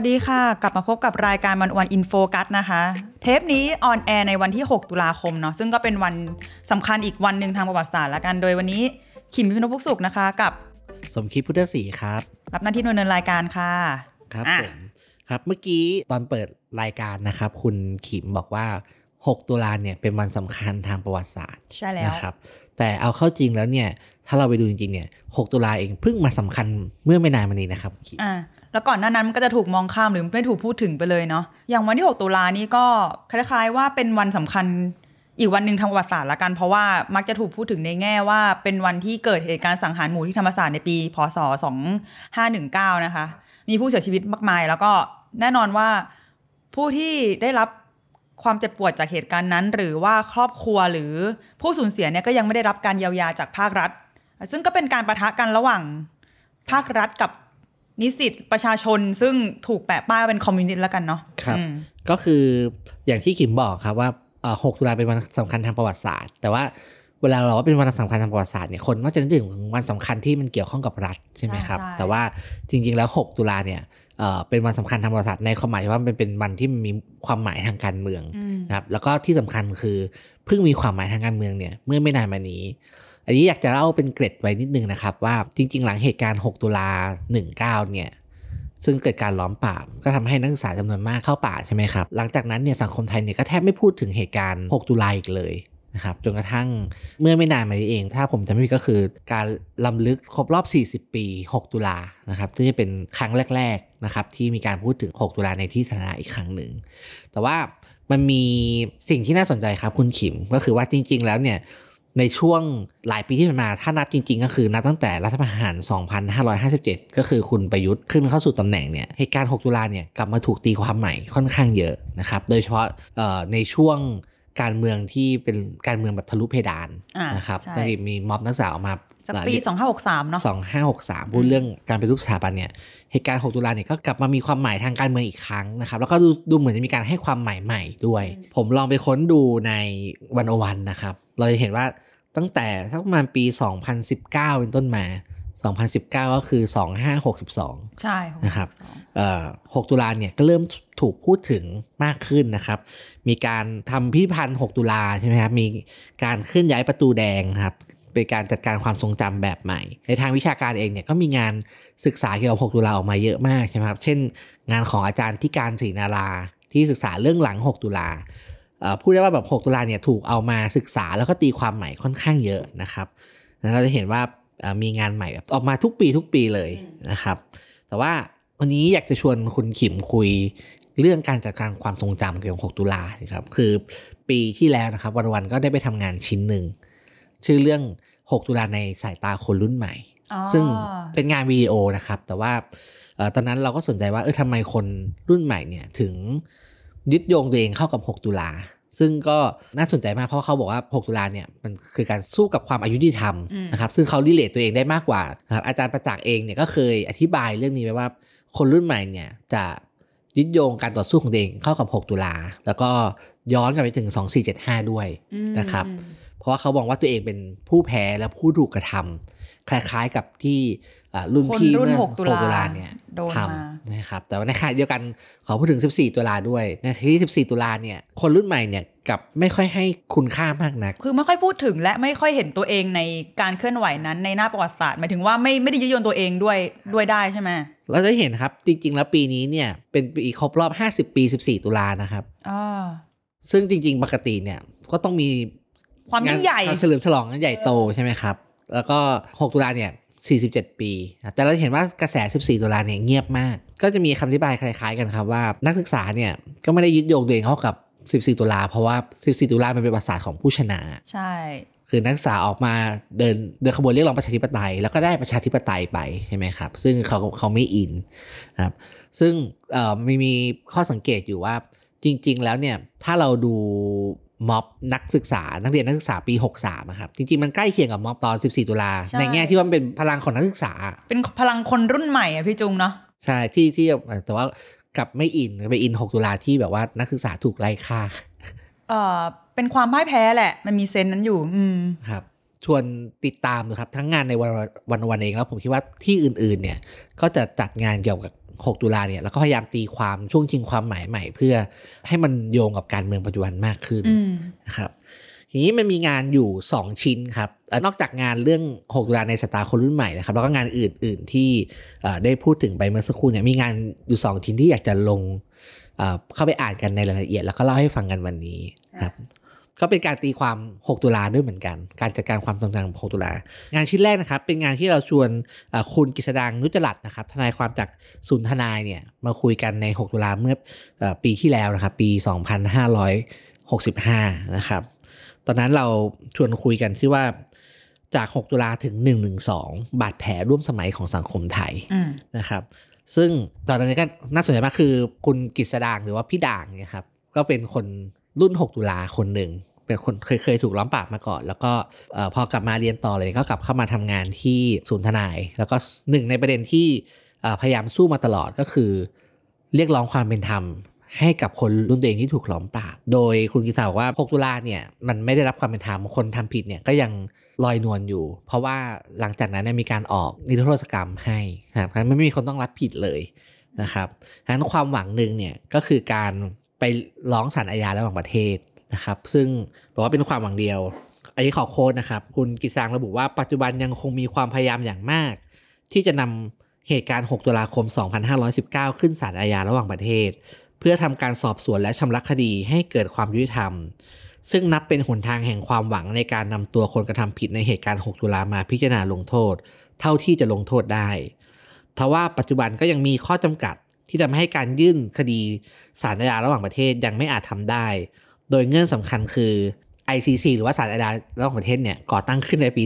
วัสดีค่ะ กลับมาพบกับรายการวันโอวัน In Focus นะคะ เทปนี้ออนแอร์ในวันที่ 6 ตุลาคมเนาะซึ่งก็เป็นวันสำคัญอีกวันหนึ่งทางประวัติศาสตร์ละกันโดยวันนี้ขิมพิมพ์นพุกสุขนะคะ กับ สมคิดพุทธศรีครับ รับหน้าที่ดำเนินรายการค่ะครับอะผมครับเมื่อกี้ตอนเปิดรายการนะครับ คุณขิมบอกว่า 6 ตุลาเนี่ยเป็นวันสำคัญทางประวัติศาสตร์ใช่แล้วนะครับ แต่เอาเข้าจริงแล้วเนี่ย ถ้าเราไปดูจริงๆเนี่ย 6 ตุลาเองเพิ่งมาสำคัญเมื่อไม่นานมานี้นะครับขิมอ่าแล้วก่อนหน้านั้นมันก็จะถูกมองข้ามหรือไม่ถูกพูดถึงไปเลยเนาะอย่างวันที่ 6 ตุลานี้ก็คล้ายๆว่าเป็นวันสำคัญอีกวันหนึ่งทางประวัติศาสตร์ละกันเพราะว่ามักจะถูกพูดถึงในแง่ว่า เป็นวันที่เกิดเหตุการณ์สังหารหมู่ที่ธรรมศาสตร์ในปี พศ 2519 นะคะ มีผู้เสียชีวิตมากมาย แล้วก็แน่นอนว่าผู้ที่ได้รับ ความเจ็บปวดจากเหตุการณ์นั้น หรือว่าครอบครัวหรือผู้สูญเสียเนี่ยก็ยังไม่ได้รับการเยียวยาจากภาครัฐ ซึ่งก็เป็นการประทะกันระหว่างภาครัฐกับนิสิตประชาชนซึ่งถูกแปะป้ายเป็นคอมมิวนิสต์แล้วกันเนาะครับอืมก็คืออย่างที่ขิมบอกครับว่าเอ่อ6ตุลาเป็นวันสำคัญทางประวัติศาสตร์ แต่ว่าเวลาเราว่าเป็นวันสำคัญทางประวัติศาสตร์เนี่ยคนมักจะนึกถึงวันสำคัญที่มันเกี่ยวข้องกับรัฐใช่ไหมครับใช่ใช่แต่ว่าจริงๆแล้ว 6 ตุลาเนี่ย เอ่อเป็นวันสำคัญทางประวัติศาสตร์ในความหมายที่ว่ามันเป็นวันที่มีความหมายทางการเมืองอืมนะครับ แล้วก็ที่สำคัญคือเพิ่งมีความหมายทางการเมืองเนี่ยเมื่อไม่นานมานี้ อันนี้อยากจะเล่าเป็นเกร็ดไว้นิดนึงนะครับ ว่าจริง ๆ หลังเหตุการณ์ 6 ตุลา 19 เนี่ยซึ่งเกิดการล้อมป่าก็ทำให้นักศึกษาจำนวนมากเข้าป่าใช่ไหมครับ หลังจากนั้นเนี่ยสังคมไทยเนี่ยก็แทบไม่พูดถึงเหตุการณ์ 6 ตุลาอีกเลย นะครับจนกระทั่งเมื่อไม่นานมานี้เอง ถ้าผมจำไม่ผิดก็คือการลำลึกครบรอบ 40 ปี 6 ตุลานะครับซึ่งจะเป็นครั้งแรกๆนะครับที่มีการพูดถึง 6 ตุลาในที่สาธารณะอีกครั้งหนึ่ง แต่ว่ามันมีสิ่งที่น่าสนใจครับคุณขิมก็คือว่าจริง ๆ แล้วเนี่ยในช่วงหลายปีที่ผ่านมา ถ้านับจริง ๆ ก็คือนับตั้งแต่รัฐประหาร 2557 ก็คือคุณประยุทธ์ขึ้นเข้าสู่ตำแหน่งเนี่ย เหตุการณ์ 6 ตุลาเนี่ยกลับมาถูกตีความใหม่ค่อนข้างเยอะนะครับ โดยเฉพาะในช่วง การเมืองที่เป็นการเมืองแบบทะลุเพดานอ่านะครับใช่ตอนนี้มีม็อบนักศึกษาออกมาสักปี2563เนาะสองห้าหกสามพูดเรื่องการเป็นรูปสถาบันเนี่ยเหตุการณ์6ตุลาเนี่ยก็กลับมามีความหมายทางการเมืองอีกครั้งนะครับแล้วก็ดูดูเหมือนจะมีการให้ความหมายใหม่ด้วย ผมลองไปค้นดูในวันโอวันนะครับ เราจะเห็นว่าตั้งแต่สักประมาณปี 2019 เป็นต้นมา 2019 ก็คือ 2562 ใช่นะครับ62เอ่อ6ตุลาเนี่ยก็เริ่มถูกพูดถึงมากขึ้นนะครับ มีการทำพิพิธภัณฑ์6ตุลาใช่ไหมครับ มีการเคลื่อนย้ายประตูแดงครับ เป็นการจัดการความทรงจำแบบใหม่ ในทางวิชาการเองเนี่ยก็มีงานศึกษาเกี่ยวกับ 6 ตุลาออกมาเยอะมากใช่ไหมครับ เช่น งานของอาจารย์ที่การศรีนาราที่ศึกษาเรื่องหลัง 6 ตุลาเอ่อพูดได้ว่าแบบ 6 ตุลาเนี่ยถูกเอามาศึกษาแล้วก็ตีความใหม่ค่อนข้างเยอะนะครับแล้วเราจะเห็นว่าเอ่อ มีงานใหม่แบบออกมาทุกปีทุกปีเลยนะครับ แต่ว่าวันนี้อยากจะชวนคุณขิมคุยเรื่องการจัดการความทรงจำเกี่ยวกับ6ตุลานะครับคือปีที่แล้วนะครับวันวันๆก็ได้ไปทำงานชิ้นหนึ่ง ชื่อเรื่อง 6 ตุลาในสายตาคนรุ่นใหม่อ๋อซึ่งเป็นงานวิดีโอนะครับ แต่ว่าเอ่อตอนนั้นเราก็สนใจว่าเออทำไมคนรุ่นใหม่เนี่ยถึงยึดโยงตัวเองเข้ากับ 6 ตุลา ซึ่งก็น่าสนใจมากเพราะเขาบอกว่า 6 ตุลาเนี่ยมันคือการสู้กับความอายุติธรรมอืมนะครับซึ่งเขาดิเลตตัวเองได้มากกว่านะครับอาจารย์ประจักษ์เองเนี่ยก็เคยอธิบายเรื่องนี้ไว้ว่า คนรุ่นใหม่เนี่ยจะยึดโยงการต่อสู้ของตัวเองเข้ากับ 6 ตุลา แล้วก็ย้อนกลับไปถึง 2475 ด้วยอืมนะครับอืมเพราะว่าเขามองว่าตัวเองเป็นผู้แพ้และผู้ถูกกระทำ คล้ายๆกับที่อ่ารุ่นคนพี่รุ่นเมื่อหกตุลา6ตุลาเนี่ยโดนทมาำนะครับแต่ว่าในขณะเดียวกันขอพูดถึง 14 ตุลาด้วยในที่14 ตุลาเนี่ยคนรุ่นใหม่เนี่ยกลับไม่ค่อยให้คุณค่ามากนัก คือไม่ค่อยพูดถึงและไม่ค่อยเห็นตัวเองในการเคลื่อนไหวนั้นในหน้าประวัติศาสตร์หมายถึงว่าไม่ไม่ได้ยึดโยงตัวเองด้วยด้วยได้ใช่ไหมเราจะเห็นครับจริง ๆ แล้วปีนี้เนี่ยเป็นปีครบรอบ 50 ปี 14 ตุลานะครับอ๋อซึ่งจริง ๆ ปกติเนี่ยก็ต้องมีความยิ่งใหญ่งานเฉลิมฉลองกันใหญ่โตใช่ไหมครับ แล้วก็ 6 ตุลาเนี่ย 47 ปีครับแต่เราเห็นว่ากระแส 14 ตุลาเนี่ยเงียบมาก ก็จะมีคำอธิบายคล้ายๆกันครับว่า นักศึกษาเนี่ยก็ไม่ได้ยึดโยงตัวเองเข้ากับ 14 ตุลาเพราะว่า 14 ตุลามันเป็นประวัติศาสตร์ของผู้ชนะ ใช่คือนักศึกษาออกมาเดินเดินขบวนเรียกร้องประชาธิปไตย แล้วก็ได้ประชาธิปไตยไปใช่ไหมครับ ซึ่งเขาเขาไม่อินนะครับซึ่งเอ่อมีมีข้อสังเกตอยู่ว่าจริง ๆ แล้วเนี่ยถ้าเราดู ม็อบนักศึกษา นักเรียนนักศึกษาปี 63อะครับจริงๆ มันใกล้เคียงกับม็อบตอน 14 ตุลาใช่ในแง่ที่ว่ามันเป็นพลังของนักศึกษา เป็นพลังคนรุ่นใหม่อะพี่จุงเนาะใช่ที่ที่แต่ว่ากลับไม่อินไปอิน 6 ตุลาที่แบบว่านักศึกษาถูกไล่ฆ่าเออเป็นความพ่ายแพ้แหละ มันมีเซนส์นั้นอยู่ อืมครับชวนติดตามดูครับ ทั้งงานในวันวันวันเองแล้วผมคิดว่าที่อื่นๆ เนี่ย ก็จะจัดงานเกี่ยวกับ 6 ตุลาเนี่ยแล้วก็พยายามตีความช่วงชิงความหมายใหม่ เพื่อให้มันโยงกับการเมืองปัจจุบันมากขึ้นอืมนะครับทีนี้มันมีงานอยู่ 2 ชิ้นครับเอ่อนอกจากงานเรื่อง 6 ตุลาในสตาร์คนรุ่นใหม่นะครับแล้วก็งานอื่น ๆที่เอ่อได้พูดถึงไปเมื่อสักครู่เนี่ยมีงานอยู่ 2 ชิ้นที่อยากจะลงเอ่อเข้าไปอ่านกันในรายละเอียด แล้วก็เล่าให้ฟังกันวันนี้ครับ ก็เป็นการตีความ 6 ตุลาด้วยเหมือนกัน การจัดการความทรงจำ6ตุลางานชิ้นแรกนะครับ เป็นงานที่เราชวนเอ่อคุณกฤษดางนุจจรัตน์นะครับ ทนายความจากศูนย์ทนายเนี่ยมาคุยกันใน 6 ตุลาเมื่อเอ่อปีที่แล้วนะครับ ปี 2565 นะครับ ตอนนั้นเราชวนคุยกันที่ว่าจาก 6 ตุลาถึง 112 บาดแผลร่วมสมัยของสังคมไทยอืมนะครับ ซึ่งตอนนั้นก็น่าสนใจมากคือคุณกฤษดางหรือว่าพี่ด่างเนี่ยครับ ก็เป็นคน รุ่น 6 ตุลาคนหนึ่งเป็นคนเคยเคยถูกล้อมปราบมาก่อน แล้วก็พอกลับมาเรียนต่อเลยก็กลับเข้ามาทำงานที่ศูนย์ทนาย แล้วก็หนึ่งในประเด็นที่พยายามสู้มาตลอดก็คือ เรียกร้องความเป็นธรรมให้กับคนรุ่นตัวเองที่ถูกล้อมปราบ โดยคุณกิษาบอกว่า 6 ตุลาเนี่ยมันไม่ได้รับความเป็นธรรม คนทำผิดเนี่ยก็ยังลอยนวลอยู่ เพราะว่าหลังจากนั้นเนี่ยมีการออกนิรโทษกรรมให้นะครับไม่มีคนต้องรับผิดเลยนะครับฉะนั้นความหวังหนึ่งเนี่ยก็คือการ ไปร้องศาลอาญาระหว่างประเทศนะครับ ซึ่งบอกว่าเป็นความหวังเดียว อันนี้ขอโค้ดนะครับ คุณกิษางระบุว่าปัจจุบันยังคงมีความพยายามอย่างมาก ที่จะนำเหตุการณ์ 6 ตุลาคม 2519 ขึ้นศาลอาญาระหว่างประเทศ เพื่อทำการสอบสวนและชำระคดีให้เกิดความยุติธรรม ซึ่งนับเป็นหนทางแห่งความหวังในการนำตัวคนกระทำผิดในเหตุการณ์ 6 ตุลามาพิจารณาลงโทษ เท่าที่จะลงโทษได้ทว่าปัจจุบันก็ยังมีข้อจำกัด ที่ทำให้การยื่นคดีศาลอาญาระหว่างประเทศยังไม่อาจทำได้ โดยเงื่อนสำคัญคือ ICC หรือว่าศาลอาญาระหว่างประเทศเนี่ยก่อตั้งขึ้นในปี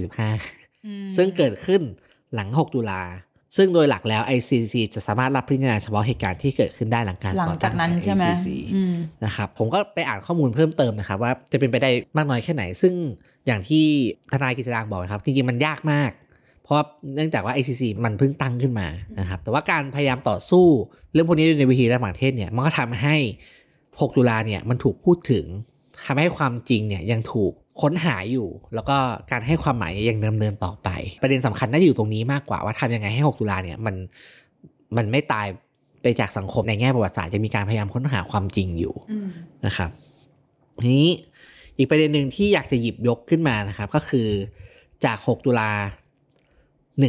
2545อืมซึ่งเกิดขึ้นหลัง 6 ตุลา ซึ่งโดยหลักแล้ว ICC จะสามารถรับพิจารณาเฉพาะเหตุการณ์ที่เกิดขึ้นได้หลังการหลังก่อจาตั้กงนั้นของใช่ไหม ICC อืมนะครับผมก็ไปอ่านข้อมูลเพิ่มเติมนะครับว่าจะเป็นไปได้มากน้อยแค่ไหน ซึ่งอย่างที่ทนายกฤษดางบอกนะครับจริงๆมันยากมากเพ ราะเนื่องจากว่า ICC มันเพิ่งตั้งขึ้นมานะครับแต่ว่าการพยายามต่อสู้เรื่องพวกนี้ในวิธีระหว่างประเทศเนี่ยมันก็ทำให้ 6 ตุลาเนี่ยมันถูกพูดถึงทำให้ความจริงเนี่ยยังถูกค้นหาอยู่ แล้วก็การให้ความหมายยังดำเนินต่อไป ประเด็นสำคัญน่าจะอยู่ตรงนี้มากกว่าว่าทำยังไงให้ 6 ตุลาเนี่ยมันมันไม่ตายไปจากสังคมในแง่ประวัติศาสตร์จะมีการพยายามค้นหาความจริงอยู่นะครับทีนี้อีกประเด็นหนึ่งที่อยากจะหยิบยกขึ้นมานะครับ ก็คือจาก 6 ตุลา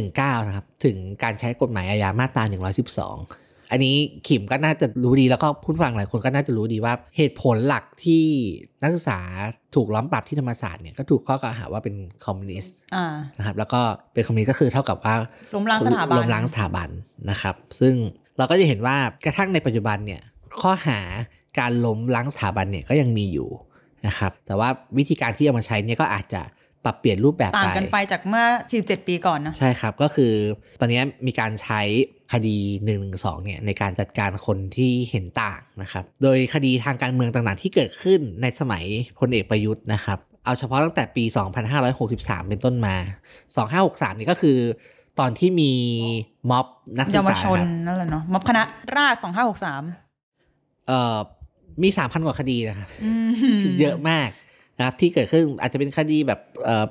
19 นะครับ ถึงการใช้กฎหมายอาญามาตรา 112 อันนี้ขิมก็น่าจะรู้ดีแล้วก็ผู้ฟังหลายคนก็น่าจะรู้ดีว่าเหตุผลหลักที่นักศึกษาถูกล้อมปรับที่ธรรมศาสตร์เนี่ยก็ถูกข้อกล่าวหาว่าเป็นคอมมิวนิสต์อ่านะครับแล้วก็เป็นคอมมิวนิสต์ก็คือเท่ากับว่าล้มล้างสถาบันล้มล้างสถาบันนะครับ ซึ่งเราก็จะเห็นว่ากระทั่งในปัจจุบันเนี่ยข้อหาการล้มล้างสถาบันเนี่ยก็ยังมีอยู่นะครับแต่ว่าวิธีการที่เอามาใช้เนี่ยก็อาจจะ ปรับเปลี่ยนรูปแบบต่างไปกันไปจากเมื่อ 17 ปีก่อนนะใช่ครับก็คือตอนนี้มีการใช้คดี1นึเนี่ยในการจัดการคนที่เห็นต่างนะครับโดยคดีทางการเมืองต่างๆ ที่เกิดขึ้นในสมัยพลเอกประยุทธ์นะครับเอาเฉพาะตั้งแต่ปี 2563 เป็นต้นมา 2563 นี่ก็คือตอนที่มีม็อบนักศึเยากวษาชนครับนั่นแหละเนาะม็อบคณะราษฎร2563 เอ่อมี 3,000 กว่าคดีนะครับอืมเยอะมาก นะครับที่เกิดขึ้นอาจจะเป็นคดีแบบเอ่อ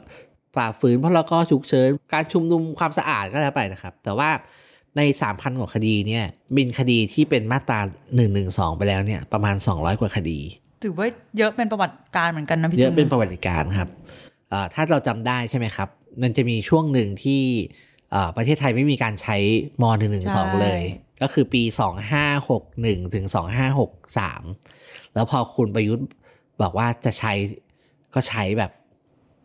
ฝ่าฝืนพรกฉุกเฉินการชุมนุมความสะอาดก็แล้วไปนะครับ แต่ว่าใน 3,000 กว่าคดีเนี่ยมีคดีที่เป็นมาตรา112 ไปแล้วเนี่ยประมาณ 200 กว่าคดี ถือว่าเยอะเป็นประวัติการเหมือนกันนะพี่เยจุอะนเป็นประวัติการณ์ครับเอ่อถ้าเราจำได้ใช่ไหมครับ มันจะมีช่วงหนึ่งที่เอ่อประเทศไทยไม่มีการใช้ม .112 เลย ก็คือปี 2561 ถึง 2563 แล้วพอคุณประยุทธ์บอกว่าจะใช้ ก็ใช้แบบ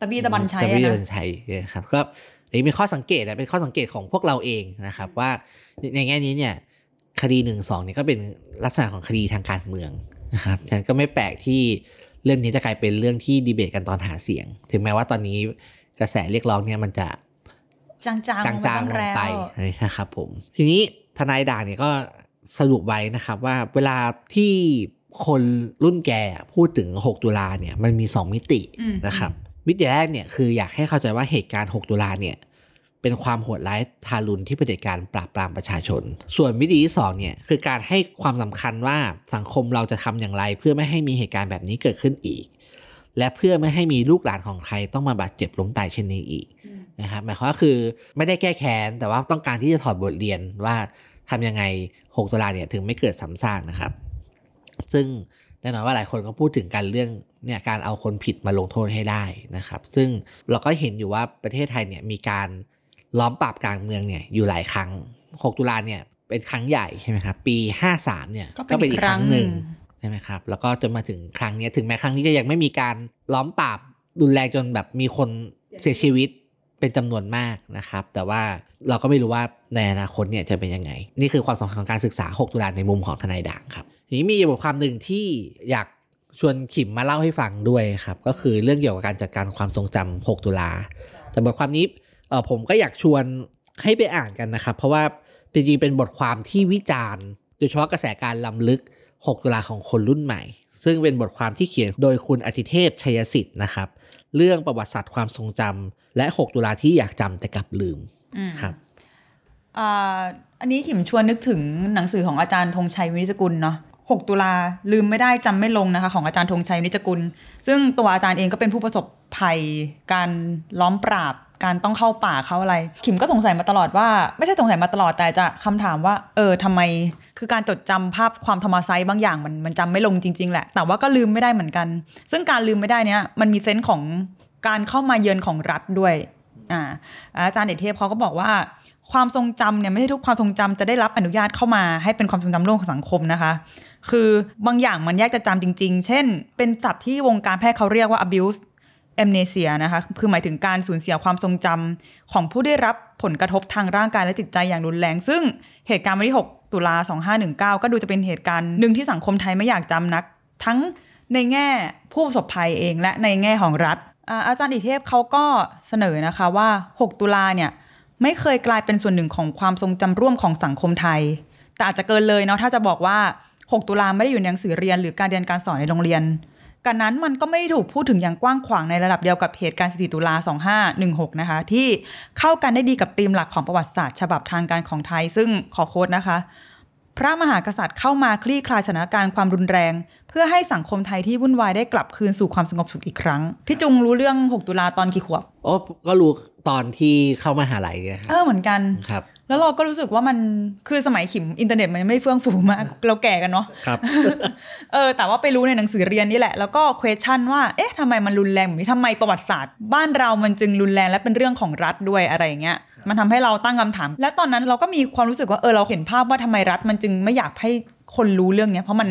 ตะบี้ตะบันใช้จะอะไม่ได้นะเป็นใช้นะครับก็อันนี้เป็นข้อสังเกตนะเป็นข้อสังเกตของพวกเราเองนะครับ ว่าในแง่นี้เนี่ยคดีหนึ่งสองเนี่ยก็เป็นลักษณะของคดีทางการเมืองนะครับฉะนั้นก็ไม่แปลกที่เรื่องนี้จะกลายเป็นเรื่องที่ดีเบตกันตอนหาเสียง ถึงแม้ว่าตอนนี้กระแสเรียกร้องเนี่ยมันจะจางๆจางๆลลงงไปไปนะครับผม ทีนี้ทนายด่างเนี่ยก็สรุปไว้นะครับว่าเวลาที่ คนรุ่นแกอะพูดถึง 6 ตุลาเนี่ยมันมี 2 มิติอืมนะครับ มิติแรกเนี่ยคืออยากให้เข้าใจว่าเหตุการณ์ 6 ตุลาเนี่ยเป็นความโหดร้ายทารุณที่เผด็จการปราบปรามประชาชน ส่วนมิติที่สองเนี่ยคือการให้ความสำคัญว่าสังคมเราจะทำอย่างไร เพื่อไม่ให้มีเหตุการณ์แบบนี้เกิดขึ้นอีก และเพื่อไม่ให้มีลูกหลานของใครต้องมาบาดเจ็บล้มตายเช่นนี้อีกนะครับหมายความว่าคือไม่ได้แก้แค้นแต่ว่าต้องการที่จะถอดบทเรียนว่าทำยังไง 6 ตุลาเนี่ยถึงไม่เกิดซ้ำซากนะครับ ซึ่งแน่นอนว่าหลายคนก็พูดถึงการเรื่องเนี่ยการเอาคนผิดมาลงโทษให้ได้นะครับ ซึ่งเราก็เห็นอยู่ว่าประเทศไทยเนี่ยมีการล้อมปราบกลางเมืองเนี่ยอยู่หลายครั้ง 6 ตุลาเนี่ยเป็นครั้งใหญ่ใช่ไหมครับปี 53เนี่ยก็เป็นอีกครั้งหนึ่งใช่ไหมครับแล้วก็จนมาถึงครั้งเนี้ยถึงแม้ครั้งนี้จะยังไม่มีการล้อมปราบรุนแรงจนแบบมีคนเสียชีวิตเป็นจำนวนมากนะครับ แต่ว่าเราก็ไม่รู้ว่าในอนาคตเนี่ยจะเป็นยังไง นี่คือความสำคัญของการศึกษา 6 ตุลาในมุมของทนายด่างครับที นี้มีบทความหนึ่งที่อยากชวนขิมมาเล่าให้ฟังด้วยครับ ก็คือเรื่องเกี่ยวกับการจัดการความทรงจำ6ตุลา แต่บทความนี้เออผมก็อยากชวนให้ไปอ่านกันนะครับ เพราะว่าจริงๆเป็นบทความที่วิจารณ์โดยเฉพาะกระแสการล้ำลึก 6 ตุลาของคนรุ่นใหม่ ซึ่งเป็นบทความที่เขียนโดยคุณอธิเทพชัยสิทธิ์นะครับ เรื่องประวัติศาสตร์ความทรงจำและ 6 ตุลาที่อยากจำแต่กลับลืมอืมครับอ่าอันนี้ขิมชวนนึกถึงหนังสือของอาจารย์ธงชัยวินิจกุลเนาะ 6 ตุลาลืมไม่ได้จำไม่ลงนะคะของอาจารย์ธงชัยวินิจกุล ซึ่งตัวอาจารย์เองก็เป็นผู้ประสบภัย การล้อมปราบ การต้องเข้าป่าเข้าอะไร ขิมก็สงสัยมาตลอดว่า ไม่ใช่สงสัยมาตลอดแต่จะคำถามว่า เออทำไม คือการจดจำภาพความธรรมไซต์บางอย่างมันมันจำไม่ลงจริง ๆ แหละ แต่ว่าก็ลืมไม่ได้เหมือนกัน ซึ่งการลืมไม่ได้เนี้ยมันมีเซนส์ของการเข้ามาเยือนของรัฐด้วยอ่าอาจารย์เอกเทพเขาก็บอกว่า ความทรงจำเนี่ยไม่ใช่ทุกความทรงจำจะได้รับอนุญาตเข้ามาให้เป็นความทรงจำร่วมของสังคมนะคะ คือบางอย่างมันแยกจะจำจริง ๆ เช่น เป็นศัพท์ที่วงการแพทย์เขาเรียกว่า abuse amnesia นะคะ คือหมายถึงการสูญเสียความทรงจำของผู้ได้รับผลกระทบทางร่างกายและจิตใจอย่างรุนแรง ซึ่งเหตุการณ์วันที่ 6 ตุลา 2519 ก็ดูจะเป็นเหตุการณ์หนึ่งที่สังคมไทยไม่อยากจำนัก ทั้งในแง่ผู้ประสบภัยเองและในแง่ของรัฐอาอาจารย์อิเทพเขาก็เสนอนะคะว่า 6 ตุลาเนี่ย ไม่เคยกลายเป็นส่วนหนึ่งของความทรงจำร่วมของสังคมไทย แต่อาจจะเกินเลยเนาะถ้าจะบอกว่า 6 ตุลาไม่ได้อยู่ในหนังสือเรียนหรือการเรียนการสอนในโรงเรียนกันนั้นมันก็ไม่ได้ถูกพูดถึงอย่างกว้างขวางในระดับเดียวกับเหตุการณ์14ตุลา2516 นะคะ ที่เข้ากันได้ดีกับธีมหลักของประวัติศาสตร์ ฉบับทางการของไทย ซึ่งขอโค้ดนะคะ พระมหากษัตริย์เข้ามาคลี่คลายสถานการณ์ความรุนแรง เพื่อให้สังคมไทยที่วุ่นวายได้กลับคืนสู่ความสงบสุขอีกครั้ง พี่จุงรู้เรื่อง 6 ตุลาตอนกี่ขวบ โอ้ก็รู้ตอนที่เข้ามาหาลัยเนี่ยคเอรับอเหมือนกันครับ แล้วเราก็รู้สึกว่ามันคือสมัยขิมอินเทอร์เน็ตมันยังไม่เฟื่องฟูมาก เราแก่กันเนาะครับเออแต่ว่าไปรู้ในหนังสือเรียนนี่แหละ แล้วก็ question ว่า เอ๊ะทำไมมันรุนแรงแบบนี้ทำไมประวัติศาสตร์ บ้านเรามันจึงรุนแรงและเป็นเรื่องของรัฐด้วยอะไรอย่างเงี้ยมันทำให้เราตั้งคำถาม และตอนนั้นเราก็มีความรู้สึกว่าเออเราเห็นภาพว่าทำไมรัฐมันจึงไม่อยากให้คนรู้เรื่องเนี้ยเพราะมัน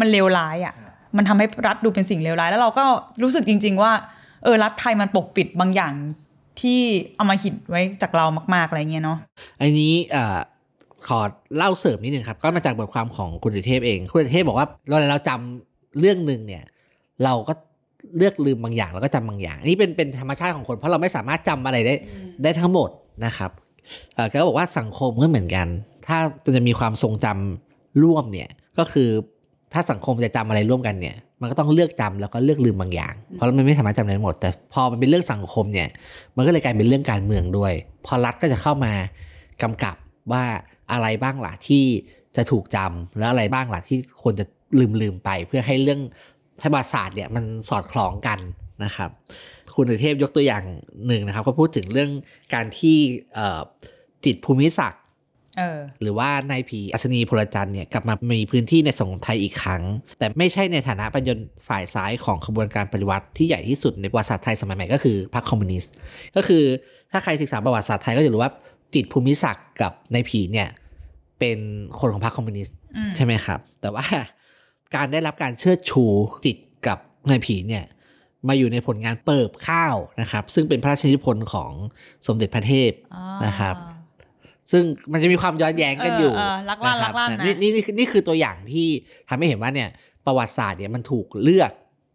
มันเลวร้ายอะมันทำให้รัฐดูเป็นสิ่งเลวร้าย แล้วเราก็รู้สึกจริง ๆ ว่าเออรัฐไทยมันปกปิดบางอย่าง ที่เอามาหิดไว้จากเรามาก ๆ อะไรเงี้ยเนาะอันนี้เอ่อขอเล่าเสริมนิดนึงครับ ก็มาจากบทความของคุณเทพเอง คุณเทพบอกว่าเราเราจำเรื่องหนึ่งเนี่ย เราก็เลือกลืมบางอย่างแล้วก็จำบางอย่างนนี้เป็นเป็นธรรมชาติของคน เพราะเราไม่สามารถจำอะไรได้ได้ทั้งหมดนะครับเอ่อแกก็บอกว่าสังคมก็เหมือนกัน ถ้าจะมีความทรงจำร่วมเนี่ยก็คือ ถ้าสังคมจะจำอะไรร่วมกันเนี่ย มันก็ต้องเลือกจำแล้วก็เลือกลืมบางอย่าง เพราะมันไม่สามารถจำได้หมด แต่พอมันเป็นเรื่องสังคมเนี่ย มันก็เลยกลายเป็นเรื่องการเมืองด้วย พอรัฐก็จะเข้ามากำกับว่าอะไรบ้างล่ะที่จะถูกจำแล้วอะไรบ้างล่ะที่ควรจะลืมลืมไป เพื่อให้เรื่องให้ประวัติศาสตร์เนี่ยมันสอดคล้องกันนะครับ คุณอเทพยกตัวอย่างหนึ่งนะครับ ก็พูดถึงเรื่องการที่เอ่อจิตภูมิศักดิ์เออ หรือว่านายผีอัศนีพลจันทร์เนี่ยกลับมามีพื้นที่ในสังคมไทยอีกครั้ง แต่ไม่ใช่ในฐานะปัญญนฝ่ายซ้ายของขบวนการปฏิวัติที่ใหญ่ที่สุดในประวัติศาสตร์ไทยสมัยใหม่ก็คือพรรคคอมมิวนิสต์ก็คือถ้าใครศึกษาประวัติศาสตร์ไทยก็จะรู้ว่าจิตรภูมิศักดิ์กับนายผีเนี่ยเป็นคนของพรรคคอมมิวนิสต์อืมใช่ไหมครับ แต่ว่าการได้รับการเชิดชูจิตกับนายผีเนี่ยมาอยู่ในผลงานเปิบข้าวนะครับ ซึ่งเป็นพระราชนิพนธ์ของสมเด็จพระเทพอ่านะครับ ซึ่งมันจะมีความย้อนแย้งกันอยู่เออเออลักลั่นนะครับลักลั่นนะนี่นี่นี่คือนี่คือตัวอย่างที่ทำให้เห็นว่าเนี่ยประวัติศาสตร์เนี่ยมันถูกเลือก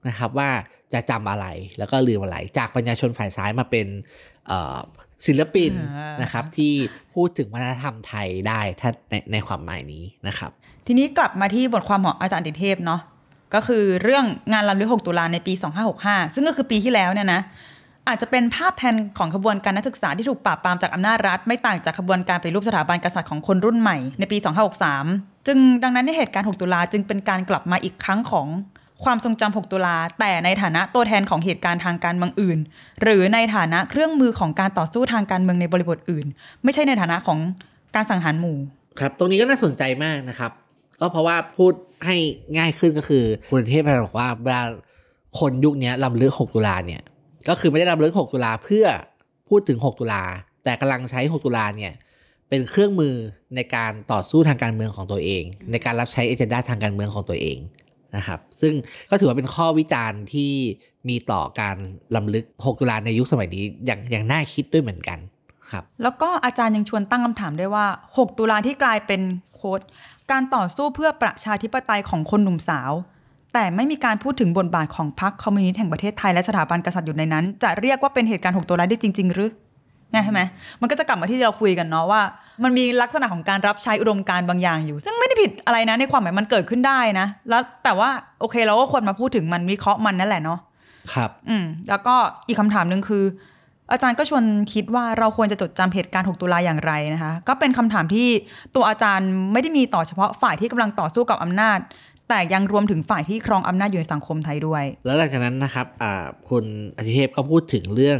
นะครับว่าจะจำอะไรแล้วก็ลืมอะไร จากปัญญาชนฝ่ายซ้ายมาเป็นเอ่อศิลปินอ่านนะครับที่พูดถึงวัฒนธรรมไทยได้ถ้าในในความหมายนี้นะครับ ทีนี้กลับมาที่บทความของอาจารย์ติเทพเนาะก็คือเรื่องงานรำลึก 6 ตุลาในปี 2565 ซึ่งก็คือปีที่แล้วเนี่ยนะ อาจจะเป็นภาพแทนของขบวนการนักศึกษาที่ถูกปราบปรามจากอำนาจรัฐ ไม่ต่างจากขบวนการปฏิรูปสถาบันกษัตริย์ของคนรุ่นใหม่ในปี 2563 จึงดังนั้นในเหตุการณ์ 6 ตุลาจึงเป็นการกลับมาอีกครั้งของความทรงจำ 6 ตุลา แต่ในฐานะตัวแทนของเหตุการณ์ทางการเมืองอื่น หรือในฐานะเครื่องมือของการต่อสู้ทางการเมืองในบริบทอื่น ไม่ใช่ในฐานะของการสังหารหมู่ ครับ ตรงนี้ก็น่าสนใจมากนะครับ ก็เพราะว่าพูดให้ง่ายขึ้นก็คือคุณเทพบอกว่าเวลาคนยุคนี้ลำลึก 6 ตุลาเนี่ย ก็คือไม่ได้ลำลึก6ตุลาเพื่อพูดถึง 6 ตุลา แต่กำลังใช้ 6 ตุลาเนี่ยเป็นเครื่องมือในการต่อสู้ทางการเมืองของตัวเอง ในการรับใช้เอเจนดาทางการเมืองของตัวเองนะครับซึ่งก็ถือว่าเป็นข้อวิจารณ์ที่มีต่อการลำลึก 6 ตุลาในยุคสมัยนี้อย่างอย่างน่าคิดด้วยเหมือนกันครับแล้วก็อาจารย์ยังชวนตั้งคำถามด้วยว่า 6 ตุลาที่กลายเป็นโค้ดการต่อสู้เพื่อประชาธิปไตยของคนหนุ่มสาว แต่ไม่มีการพูดถึงบทบาทของพรรคคอมมิวนิสต์แห่งประเทศไทยและสถาบันกษัตริย์อยู่ในนั้น จะเรียกว่าเป็นเหตุการณ์6ตุลาได้จริง ๆ หรือไงใช่ไหมมันก็จะกลับมาที่เราคุยกันเนาะว่า มันมีลักษณะของการรับใช้อุดมการณ์บางอย่างอยู่ ซึ่งไม่ได้ผิดอะไรนะในความหมายมันเกิดขึ้นได้นะ แล้วแต่ว่าโอเคเราก็ควรมาพูดถึงมันวิเคราะห์มันนั่นแหละเนาะครับ อืมแล้วก็อีกคำถามหนึ่งคือ อาจารย์ก็ชวนคิดว่าเราควรจะจดจำเหตุการณ์ 6 ตุลาอย่างไรนะคะ ก็เป็นคำถามที่ตัวอาจารย์ไม่ได้มีต่อเฉพาะฝ่ายที่กำลังต่อสู้กับอำนาจ แต่ยังรวมถึงฝ่ายที่ครองอำนาจอยู่ในสังคมไทยด้วย แล้วหลังจากนั้นนะครับอ่าคุณอธิเทพก็พูดถึงเรื่อง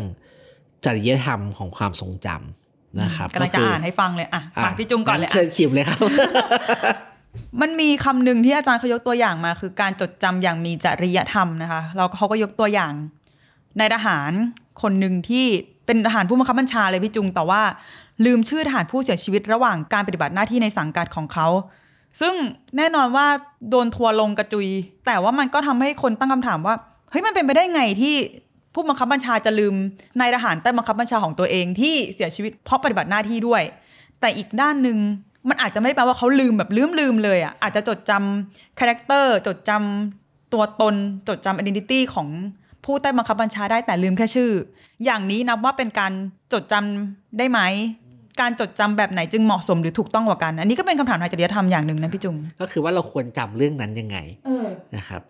จริยธรรมของความทรงจำนะครับกำลังจะอ่านให้ฟังเลยอะมาพี่จุงก่อนเลยเชิอะญชิมเลยครับ มันมีคำหนึ่งที่อาจารย์เขายกตัวอย่างมา คือการจดจำอย่างมีจริยธรรมนะคะแล้วเขาก็ยกตัวอย่างนายทหารคนหนึ่งที่เป็นทหารผู้บังคับบัญชาเลยพี่จุงแต่ว่า ลืมชื่อทหารผู้เสียชีวิตระหว่างการปฏิบัติหน้าที่ในสังกัดของเขา ซึ่งแน่นอนว่าโดนทัวร์ลงกระจุย แต่ว่ามันก็ทำให้คนตั้งคำถามว่าเฮ้ยมันเป็นไปได้ไงที่ผู้บังคับบัญชาจะลืมนายทหารใต้บังคับบัญชาของตัวเองที่เสียชีวิตเพราะปฏิบัติหน้าที่ด้วย แต่อีกด้านหนึ่งมันอาจจะไม่ได้แปลว่าเขาลืมแบบลืมลืมเลยอะอาจจะจดจำ character จดจำตัวตนจดจำ identity ของผู้ใต้บังคับบัญชาได้แต่ลืมแค่ชื่อ อย่างนี้นับว่าเป็นการจดจำได้ไหม การจดจำแบบไหนจึงเหมาะสมหรือถูกต้องกว่ากัน อันนี้ก็เป็นคำถามทางจริยธรรมอย่างหนึ่งนะพี่จุง ก็คือว่าเราควรจำเรื่องนั้นยังไงนะครับ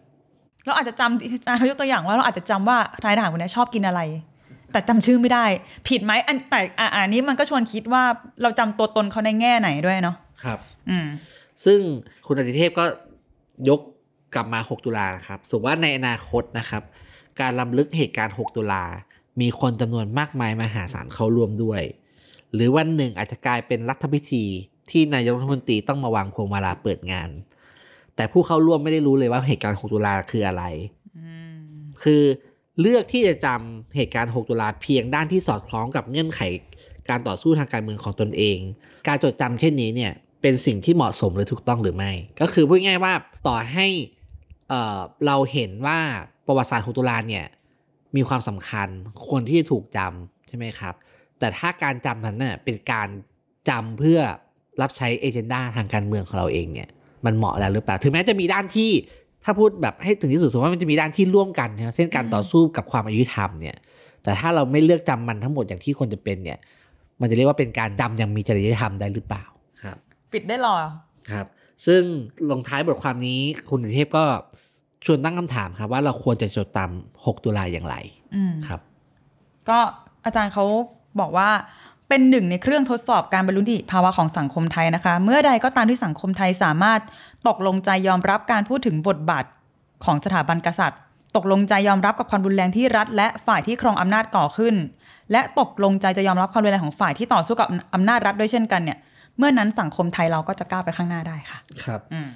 เราอาจจะจำอาจารย์เขายกตัวอย่างว่าเราอาจจะจำว่านายทหารคนนี้ชอบกินอะไร แต่จำชื่อไม่ได้ ผิดไหมอันแต่อะอันนี้มันก็ชวนคิดว่าเราจำตัวตนเขาในแง่ไหนด้วยเนาะครับ อืมซึ่งคุณอธิเทพก็ยกกลับมา 6 ตุลาครับสมมติว่าในอนาคตนะครับ การลำลึกเหตุการณ์ 6 ตุลา มีคนจำนวนมากมายมหาศาลเข้าร่วมด้วย หรือวันหนึ่งอาจจะกลายเป็นรัฐพิธีที่นายกรัฐมนตรีต้องมาวางพวงมาลาเปิดงาน แต่ผู้เข้าร่วมไม่ได้รู้เลยว่าเหตุการณ์ 6 ตุลาคืออะไร คือเลือกที่จะจำเหตุการณ์ 6 ตุลาเพียงด้านที่สอดคล้องกับเงื่อนไขการต่อสู้ทางการเมืองของตนเอง การจดจำเช่นนี้เนี่ยเป็นสิ่งที่เหมาะสมหรือถูกต้องหรือไม่ ก็คือพูดง่ายว่าต่อให้เอ่อเราเห็นว่าประวัติศาสตร์ 6 ตุลาเนี่ยมีความสำคัญควรที่จะถูกจำใช่ไหมครับ แต่ถ้าการจำนั้นเน่ะเป็นการจำเพื่อรับใช้เอเจนดาทางการเมืองของเราเองเนี่ย มันเหมาะแล้วหรือเปล่า ถึงแม้จะมีด้านที่ถ้าพูดแบบให้ถึงที่สุดสมมติว่ามันจะมีด้านที่ร่วมกันใช่ไหมเช่นการต่อสู้กับความอายุธรรมเนี่ย แต่ถ้าเราไม่เลือกจำมันทั้งหมดอย่างที่ควรจะเป็นเนี่ย มันจะเรียกว่าเป็นการจำอย่างมีจริยธรรมได้หรือเปล่าครับ ปิดได้หรอครับ ซึ่งลงท้ายบทความนี้คุณสุเทพก็ชวนตั้งคำถามครับ ว่าเราควรจะจดจำ6ตุลาอย่างไรอืมครับ ก็อาจารย์เขา บอกว่าเป็นหนึ่งในเครื่องทดสอบการบรรลุนิติภาวะของสังคมไทยนะคะ เมื่อใดก็ตามที่สังคมไทยสามารถตกลงใจยอมรับการพูดถึงบทบาทของสถาบันกษัตริย์ ตกลงใจยอมรับกับความรุนแรงที่รัฐ และฝ่ายที่ครองอำนาจก่อขึ้น และตกลงใจจะยอมรับความรุนแรงของฝ่ายที่ต่อสู้กับอำนาจรัฐด้วยเช่นกันเนี่ย เมื่อนั้นสังคมไทยเราก็จะก้าวไปข้างหน้าได้ค่ะ ครับอืม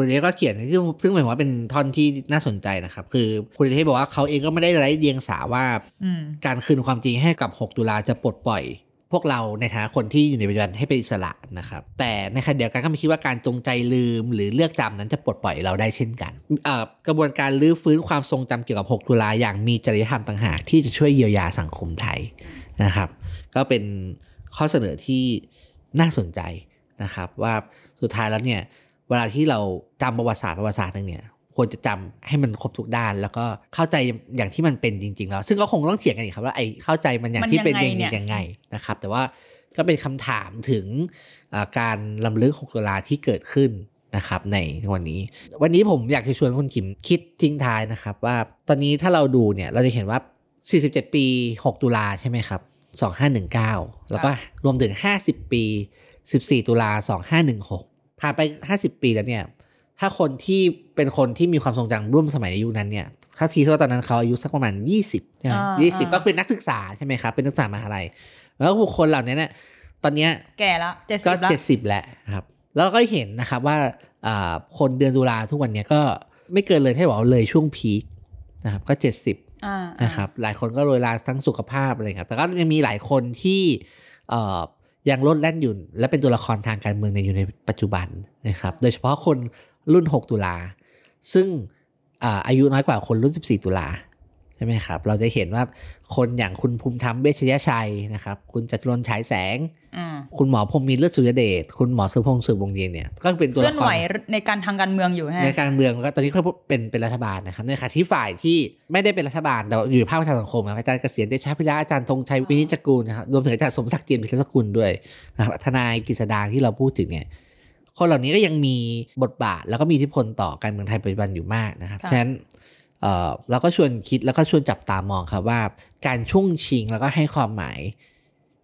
คุณเอก็เขียนที่ซึ่งหมายความว่าเป็นท่อนที่น่าสนใจนะครับ คือคุณเอบอกว่าเขาเองก็ไม่ได้ไร้เดียงสาว่าอืมการคืนความจริงให้กับ 6 ตุลาจะปลดปล่อย พวกเราในฐานะคนที่อยู่ในปัจจุบันให้เป็นอิสระนะครับ แต่ในขณะเดียวกันก็ไม่คิดว่าการจงใจลืม หรือเลือกจำนั้นจะปลดปล่อยเราได้เช่นกันเอ่อกระบวนการลื้อฟื้นความทรงจำเกี่ยวกับ 6 ตุลาอย่างมีจริยธรรมต่างหากที่จะช่วยเยียวยาสังคมไทยนะครับ ก็เป็นข้อเสนอที่น่าสนใจนะครับ ว่าสุดท้ายแล้วเนี่ย เวลาที่เราจำประวัติศาสตร์ประวัติศาสตร์หนึงเนี่ยควรจะจำให้มันครบทุกด้าน แล้วก็เข้าใจอย่างที่มันเป็นจริง ๆ แล้ว ซึ่งก็คงต้องเถียงกันอีกครับว่าไอ้เข้าใจมันอย่างที่เป็นจริงมันยังไงเนี่ยๆยังไงนะครับ แต่ว่าก็เป็นคำถามถึงอ่าการลำลึก6ตุลาที่เกิดขึ้นนะครับในวันนี้ วันนี้ผมอยากจะชวนคุณขิมคิดทิ้งท้ายนะครับ ว่าตอนนี้ถ้าเราดูเนี่ยเราจะเห็นว่า 47 ปี 6 ตุลาใช่ไหมครับ 2519 แล้วก็รวมถึง 50 ปี 14 ตุลา 2516 ผ่านไป 50 ปีแล้วเนี่ย ถ้าคนที่เป็นคนที่มีความทรงจำร่วมสมัยในยุคนั้นเนี่ยถ้าทีว่าตอนนั้นเขาอายุสักประมาณ 20ใช่ไหมอ่ายี่สิบอ่าก็เป็นนักศึกษาใช่ไหมครับ เป็นนักศึกษามหาลัย แล้วบุคคลเหล่านี้เนี่ย ตอนเนี้ยแก่ละเจ็ดสิก็บละเจ็ดสิบแล้วครับ แล้วก็เห็นนะครับว่าอ่าคนเดือนตุลาทุกวันเนี้ยก็ไม่เกินเลยที่บอกว่าเลยช่วงพีคนะครับ ก็เจ็ดสิบอ่านะครับ หลายคนก็โรยลาทั้งสุขภาพอะไรเงี้ยแต่ก็ยังมีหลายคนที่เอ่อ ยังลดแล่นอยู่ และเป็นตัวละครทางการเมืองในอยู่ในปัจจุบันนะครับ โดยเฉพาะคนรุ่น 6 ตุลา ซึ่งออายุน้อยกว่าคนรุ่น 14 ตุลา ใช่ไหมครับ เราจะเห็นว่าคนอย่างคุณภูมิธรรมเวชยชัยนะครับ คุณจตุรนต์ฉายแสงอ่าคุณหมอพรหมมินทร์เลือดสุริยเดช คุณหมอสุพงษ์สืบวงเย็นเนี่ย ก็เป็นตัวเคลื่ละอนคไหวรในการทางการเมืองอยู่ฮะในการเมืองแล้วก็ตอนนี้เขาเป็นเป็นรัฐบาลนะครับในขณะที่ฝ่ายที่ไม่ได้เป็นรัฐบาลแต่ว่าอยู่ในภาคประชาสังคมนะครับอาจารย์เกษียณเดชพิระอาจารย์ธงชัยวินิจกูลนะครับรวมถึงอาจารย์สมศักดิ์เจียมพิรสกุลด้วยนะครับทนายกฤษดาที่เราพูดถึงเนี่ยคนเหล่านี้ก็ยังมีบทบาทแล้วก็มีอิทธิพลต่อการเมืองไทยปัจจุบันอยู่มากนะครับค่ะฉะนั้น เอ่อเราก็ชวนคิดแล้วก็ชวนจับตามองครับว่า การช่วงชิงแล้วก็ให้ความหมาย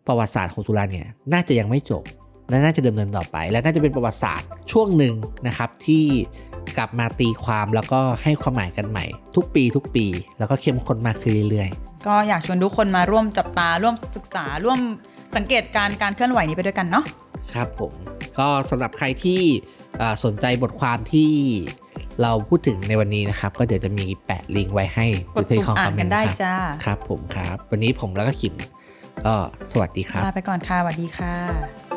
ประวัติศาสตร์ของตุลาเนี่ยน่าจะยังไม่จบและน่าจะดำเนินต่อไป และน่าจะเป็นประวัติศาสตร์ช่วงหนึ่งนะครับที่กลับมาตีความแล้วก็ให้ความหมายกันใหม่ ทุกปี ทุกปี แล้วก็เข้มข้นมากขึ้นเรื่อยก็อยากชวนทุกคนมาร่วมจับตาร่วมศึกษาร่วมสังเกตการณ์การเคลื่อนไหวนี้ไปด้วยกันเนาะๆครับผม ก็สำหรับใครที่อ่าสนใจบทความที่ เราพูดถึงในวันนี้นะครับ ก็เดี๋ยวจะมีแปะลิงก์ไว้ให้กดปุ่มอ่านกันได้ครับจ้าครับผมครับ วันนี้ผมแล้วก็ขิมก็สวัสดีครับลาไปก่อนค่ะสวัสดีค่ะ